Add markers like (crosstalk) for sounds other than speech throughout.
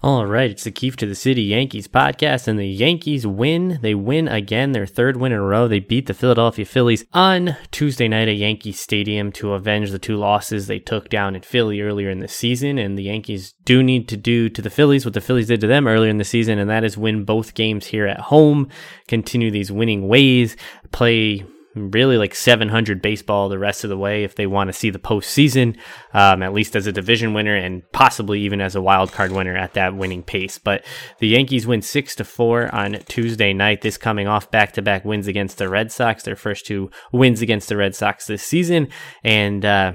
All right, it's the Keefe to the City Yankees podcast, and the Yankees win. They win again, their third win in a row. They beat the Philadelphia Phillies on Tuesday night at Yankee Stadium to avenge the two losses they took down in Philly earlier in the season. And the Yankees do need to do to the Phillies what the Phillies did to them earlier in the season, and that is win both games here at home, continue these winning ways, play really like 700 baseball the rest of the way if they want to see the postseason, um, at least as a division winner and possibly even as a wild card winner at that winning pace. But the Yankees win six to four on Tuesday night. This coming off back to back wins against the Red Sox, their first two wins against the Red Sox this season, and. Uh,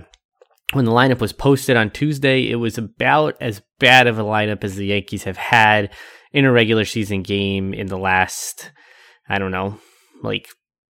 when the lineup was posted on Tuesday, it was about as bad of a lineup as the Yankees have had in a regular season game in the last, I don't know, like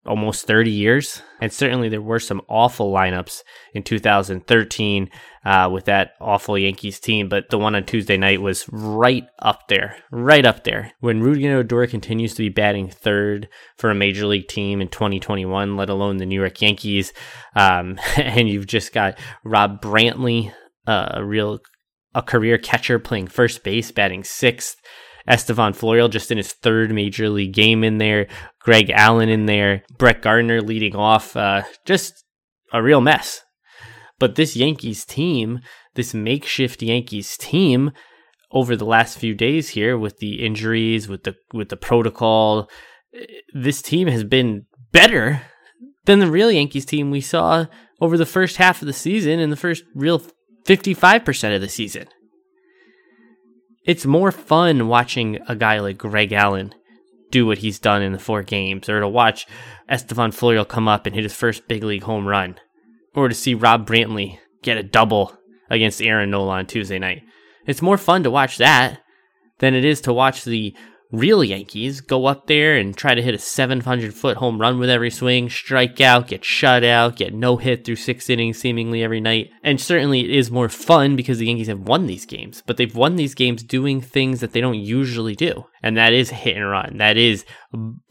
almost 30 years. And certainly there were some awful lineups in 2013 uh, with that awful Yankees team, but the one on Tuesday night was right up there, right up there. When Rougned Odor continues to be batting third for a major league team in 2021, let alone the New York Yankees, um, (laughs) and you've just got Rob Brantly, uh, a real a career catcher playing first base, batting sixth. Estevan Florial just in his third major league game in there. Greg Allen in there. Brett Gardner leading off. Uh, just a real mess. But this Yankees team, this makeshift Yankees team, over the last few days here with the injuries, with the with the protocol, this team has been better than the real Yankees team we saw over the first half of the season and the first real 55% of the season it's more fun watching a guy like Greg Allen do what he's done in the four games, or to watch Estevan Florial come up and hit his first big league home run, or to see Rob Brantly get a double against Aaron Nola on Tuesday night. It's more fun to watch that than it is to watch the real Yankees go up there and try to hit a 700 foot home run with every swing, strike out, get shut out, get no hit through six innings seemingly every night. And certainly it is more fun because the Yankees have won these games, but they've won these games doing things that they don't usually do. And that is hit and run. That is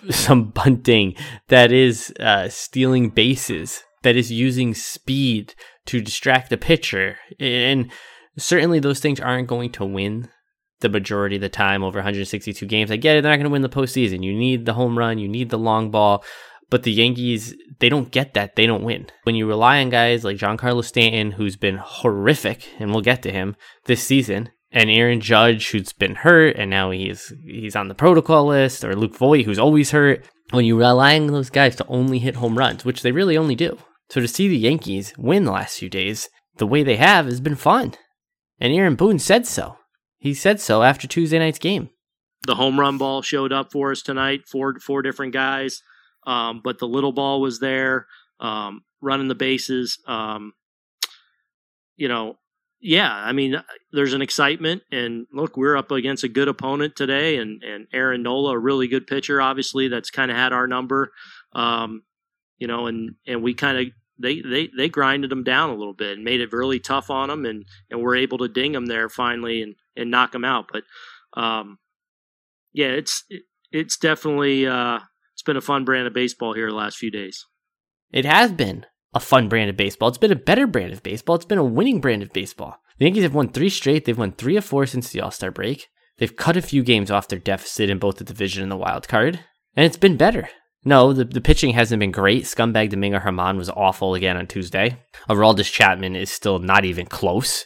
some bunting. That is uh, stealing bases. That is using speed to distract the pitcher. And certainly those things aren't going to win the majority of the time over 162 games. I get it, they're not going to win the postseason. You need the home run, you need the long ball. But the Yankees, they don't get that. They don't win. When you rely on guys like Giancarlo Stanton, who's been horrific, and we'll get to him this season, and Aaron Judge, who's been hurt, and now he's he's on the protocol list, or Luke Voit, who's always hurt. When you rely on those guys to only hit home runs, which they really only do. So to see the Yankees win the last few days the way they have has been fun. And Aaron Boone said so. He said so after Tuesday night's game. The home run ball showed up for us tonight. Four four different guys, um, but the little ball was there, um, running the bases. Um, you know, yeah. I mean, there's an excitement, and look, we're up against a good opponent today, and and Aaron Nola, a really good pitcher, obviously that's kind of had our number. Um, you know, and and we kind of they, they they grinded them down a little bit and made it really tough on them, and and we're able to ding them there finally and and knock them out. But um, yeah, it's it, it's definitely uh, it's been a fun brand of baseball here the last few days. It has been a fun brand of baseball. It's been a better brand of baseball. It's been a winning brand of baseball. The Yankees have won three straight. They've won three of four since the All Star break. They've cut a few games off their deficit in both the division and the wild card, and it's been better. No, the, the pitching hasn't been great. Scumbag Domingo Germán was awful again on Tuesday. Aroldis Chapman is still not even close,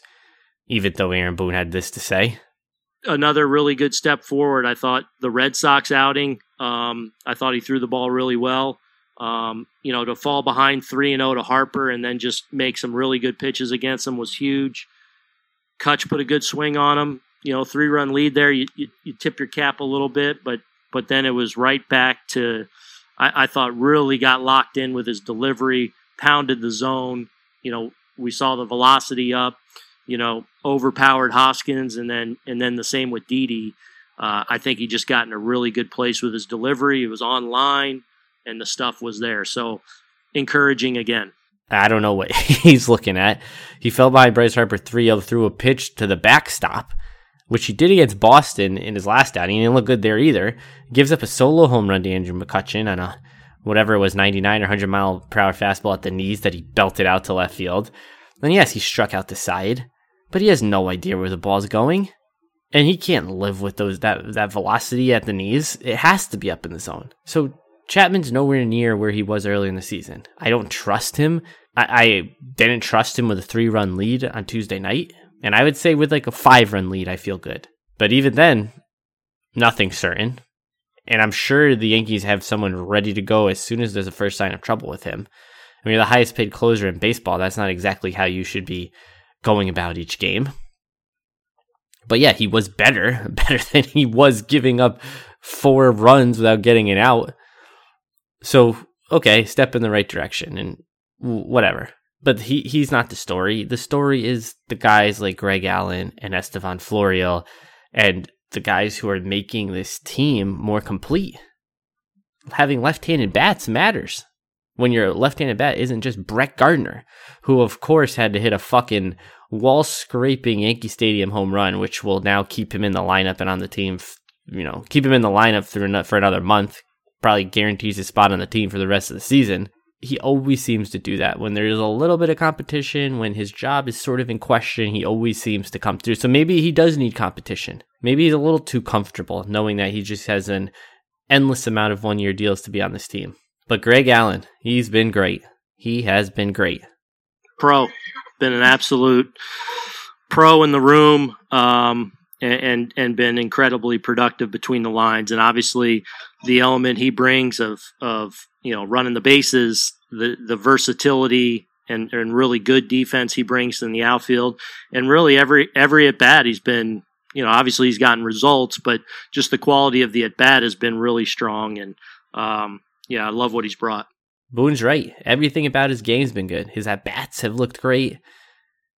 even though Aaron Boone had this to say. Another really good step forward. I thought the Red Sox outing, um, I thought he threw the ball really well. Um, you know, to fall behind 3 and 0 to Harper and then just make some really good pitches against him was huge. Cutch put a good swing on him. You know, three run lead there. You, you, you tip your cap a little bit, but but then it was right back to I, I thought really got locked in with his delivery, pounded the zone. You know, we saw the velocity up. You know, overpowered Hoskins, and then and then the same with Didi. Uh, I think he just got in a really good place with his delivery. It was online, and the stuff was there. So encouraging again. I don't know what (laughs) he's looking at. He fell by Bryce Harper 3 0 through a pitch to the backstop, which he did against Boston in his last outing. He didn't look good there either. Gives up a solo home run to Andrew McCutchen on a whatever it was 99 or 100 mile per hour fastball at the knees that he belted out to left field. And yes, he struck out the side, but he has no idea where the ball's going. And he can't live with those that that velocity at the knees. It has to be up in the zone. So Chapman's nowhere near where he was early in the season. I don't trust him. I, I didn't trust him with a three run lead on Tuesday night. And I would say with like a five run lead, I feel good. But even then, nothing's certain. And I'm sure the Yankees have someone ready to go as soon as there's a first sign of trouble with him. I mean, the highest paid closer in baseball. That's not exactly how you should be going about each game. But yeah, he was better, (laughs) better than he was giving up four runs without getting it out. So, okay, step in the right direction and whatever. But he he's not the story. The story is the guys like Greg Allen and Estevan Florial and the guys who are making this team more complete. Having left-handed bats matters. When your left-handed bat isn't just Brett Gardner, who of course had to hit a fucking wall scraping Yankee Stadium home run, which will now keep him in the lineup and on the team. You know, keep him in the lineup through for another month. Probably guarantees his spot on the team for the rest of the season. He always seems to do that when there's a little bit of competition, when his job is sort of in question. He always seems to come through. So maybe he does need competition. Maybe he's a little too comfortable knowing that he just has an endless amount of one-year deals to be on this team. But Greg Allen, he's been great. He has been great. Pro been an absolute pro in the room um, and, and, and been incredibly productive between the lines. And obviously, the element he brings of of you know running the bases, the the versatility and, and really good defense he brings in the outfield, and really every every at bat he's been you know obviously he's gotten results, but just the quality of the at bat has been really strong. And um, yeah, I love what he's brought. Boone's right. Everything about his game's been good. His at bats have looked great.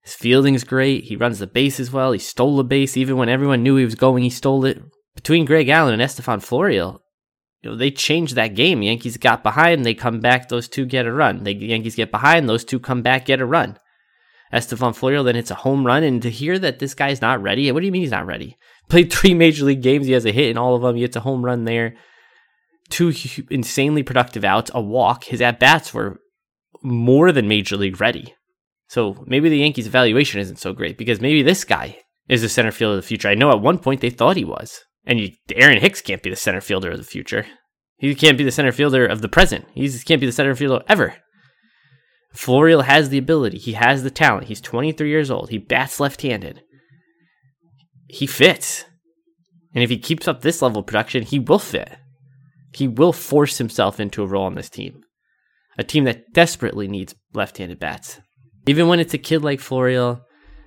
His fielding's great. He runs the bases well. He stole the base even when everyone knew he was going. He stole it. Between Greg Allen and Estevan Florial, you know, they changed that game. Yankees got behind, they come back, those two get a run. The Yankees get behind, those two come back, get a run. Estevan Florial then hits a home run, and to hear that this guy's not ready, what do you mean he's not ready? Played three major league games, he has a hit in all of them, he hits a home run there two insanely productive outs, a walk. His at bats were more than major league ready. So maybe the Yankees' evaluation isn't so great because maybe this guy is the center fielder of the future. I know at one point they thought he was. And you, Aaron Hicks can't be the center fielder of the future. He can't be the center fielder of the present. He can't be the center fielder ever. Florial has the ability. He has the talent. He's 23 years old. He bats left handed. He fits. And if he keeps up this level of production, he will fit. He will force himself into a role on this team. A team that desperately needs left handed bats. Even when it's a kid like Florial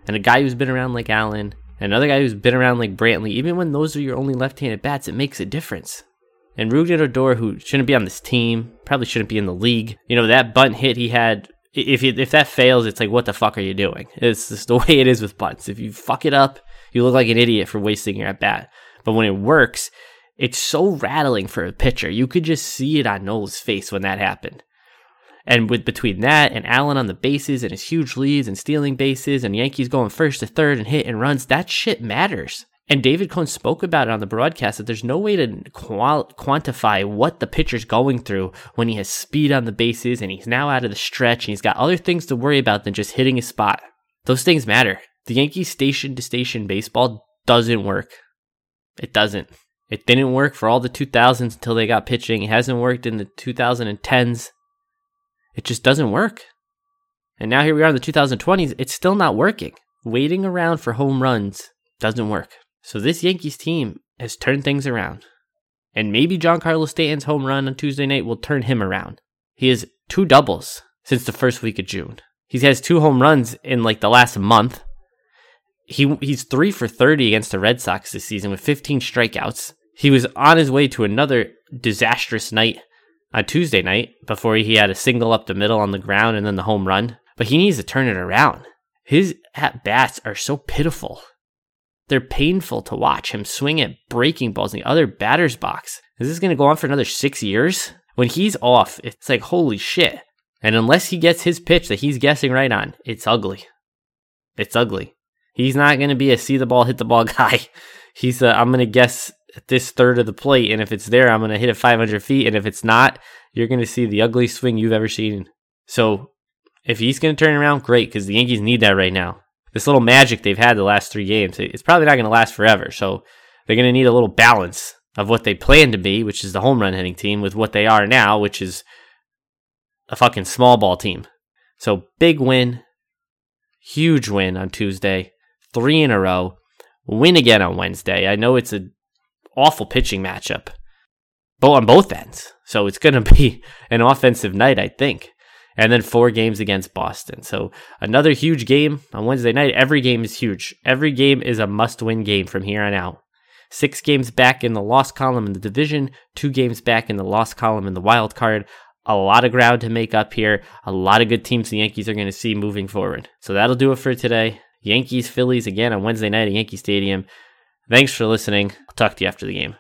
and a guy who's been around like Allen and another guy who's been around like Brantly, even when those are your only left handed bats, it makes a difference. And Rougned Odor, who shouldn't be on this team, probably shouldn't be in the league. You know, that bunt hit he had, if, if that fails, it's like, what the fuck are you doing? It's just (laughs) the way it is with bunts. If you fuck it up, you look like an idiot for wasting your at bat. But when it works, it's so rattling for a pitcher. You could just see it on Nola's face when that happened. And with between that and Allen on the bases and his huge leads and stealing bases and Yankees going first to third and hit and runs, that shit matters. And David Cone spoke about it on the broadcast that there's no way to qual- quantify what the pitcher's going through when he has speed on the bases and he's now out of the stretch and he's got other things to worry about than just hitting his spot. Those things matter. The Yankees station to station baseball doesn't work. It doesn't. It didn't work for all the 2000s until they got pitching. It hasn't worked in the 2010s. It just doesn't work. And now here we are in the 2020s. It's still not working. Waiting around for home runs doesn't work. So this Yankees team has turned things around. And maybe Giancarlo Stanton's home run on Tuesday night will turn him around. He has two doubles since the first week of June. He has two home runs in like the last month he he's three for 30 against the Red Sox this season with 15 strikeouts. He was on his way to another disastrous night on Tuesday night before he had a single up the middle on the ground and then the home run. But he needs to turn it around. His at bats are so pitiful. They're painful to watch him swing at breaking balls in the other batter's box. Is this going to go on for another six years? When he's off, it's like, holy shit. And unless he gets his pitch that he's guessing right on, it's ugly. It's ugly. He's not going to be a see the ball, hit the ball (laughs) guy. He's I'm going to guess this third of the plate, and if it's there, I'm going to hit it 500 feet, and if it's not, you're going to see the ugly swing you've ever seen. So if he's going to turn around, great, because the Yankees need that right now. this little magic they've had the last three games, it's probably not going to last forever. So they're going to need a little balance of what they plan to be, which is the home run hitting team, with what they are now, which is a fucking small ball team. So big win, huge win on Tuesday, three in a row, win again on Wednesday. I know it's an awful pitching matchup, but on both ends. So it's going (laughs) to be an offensive night, I think. And then four games against Boston. So another huge game on Wednesday night. Every game is huge. Every game is a must win game from here on out. Six games back in the loss column in the division, two games back in the loss column in the wild card. A lot of ground to make up here. A lot of good teams the Yankees are going to see moving forward. So that'll do it for today. Yankees, Phillies again on Wednesday night at Yankee Stadium. Thanks for listening. I'll talk to you after the game.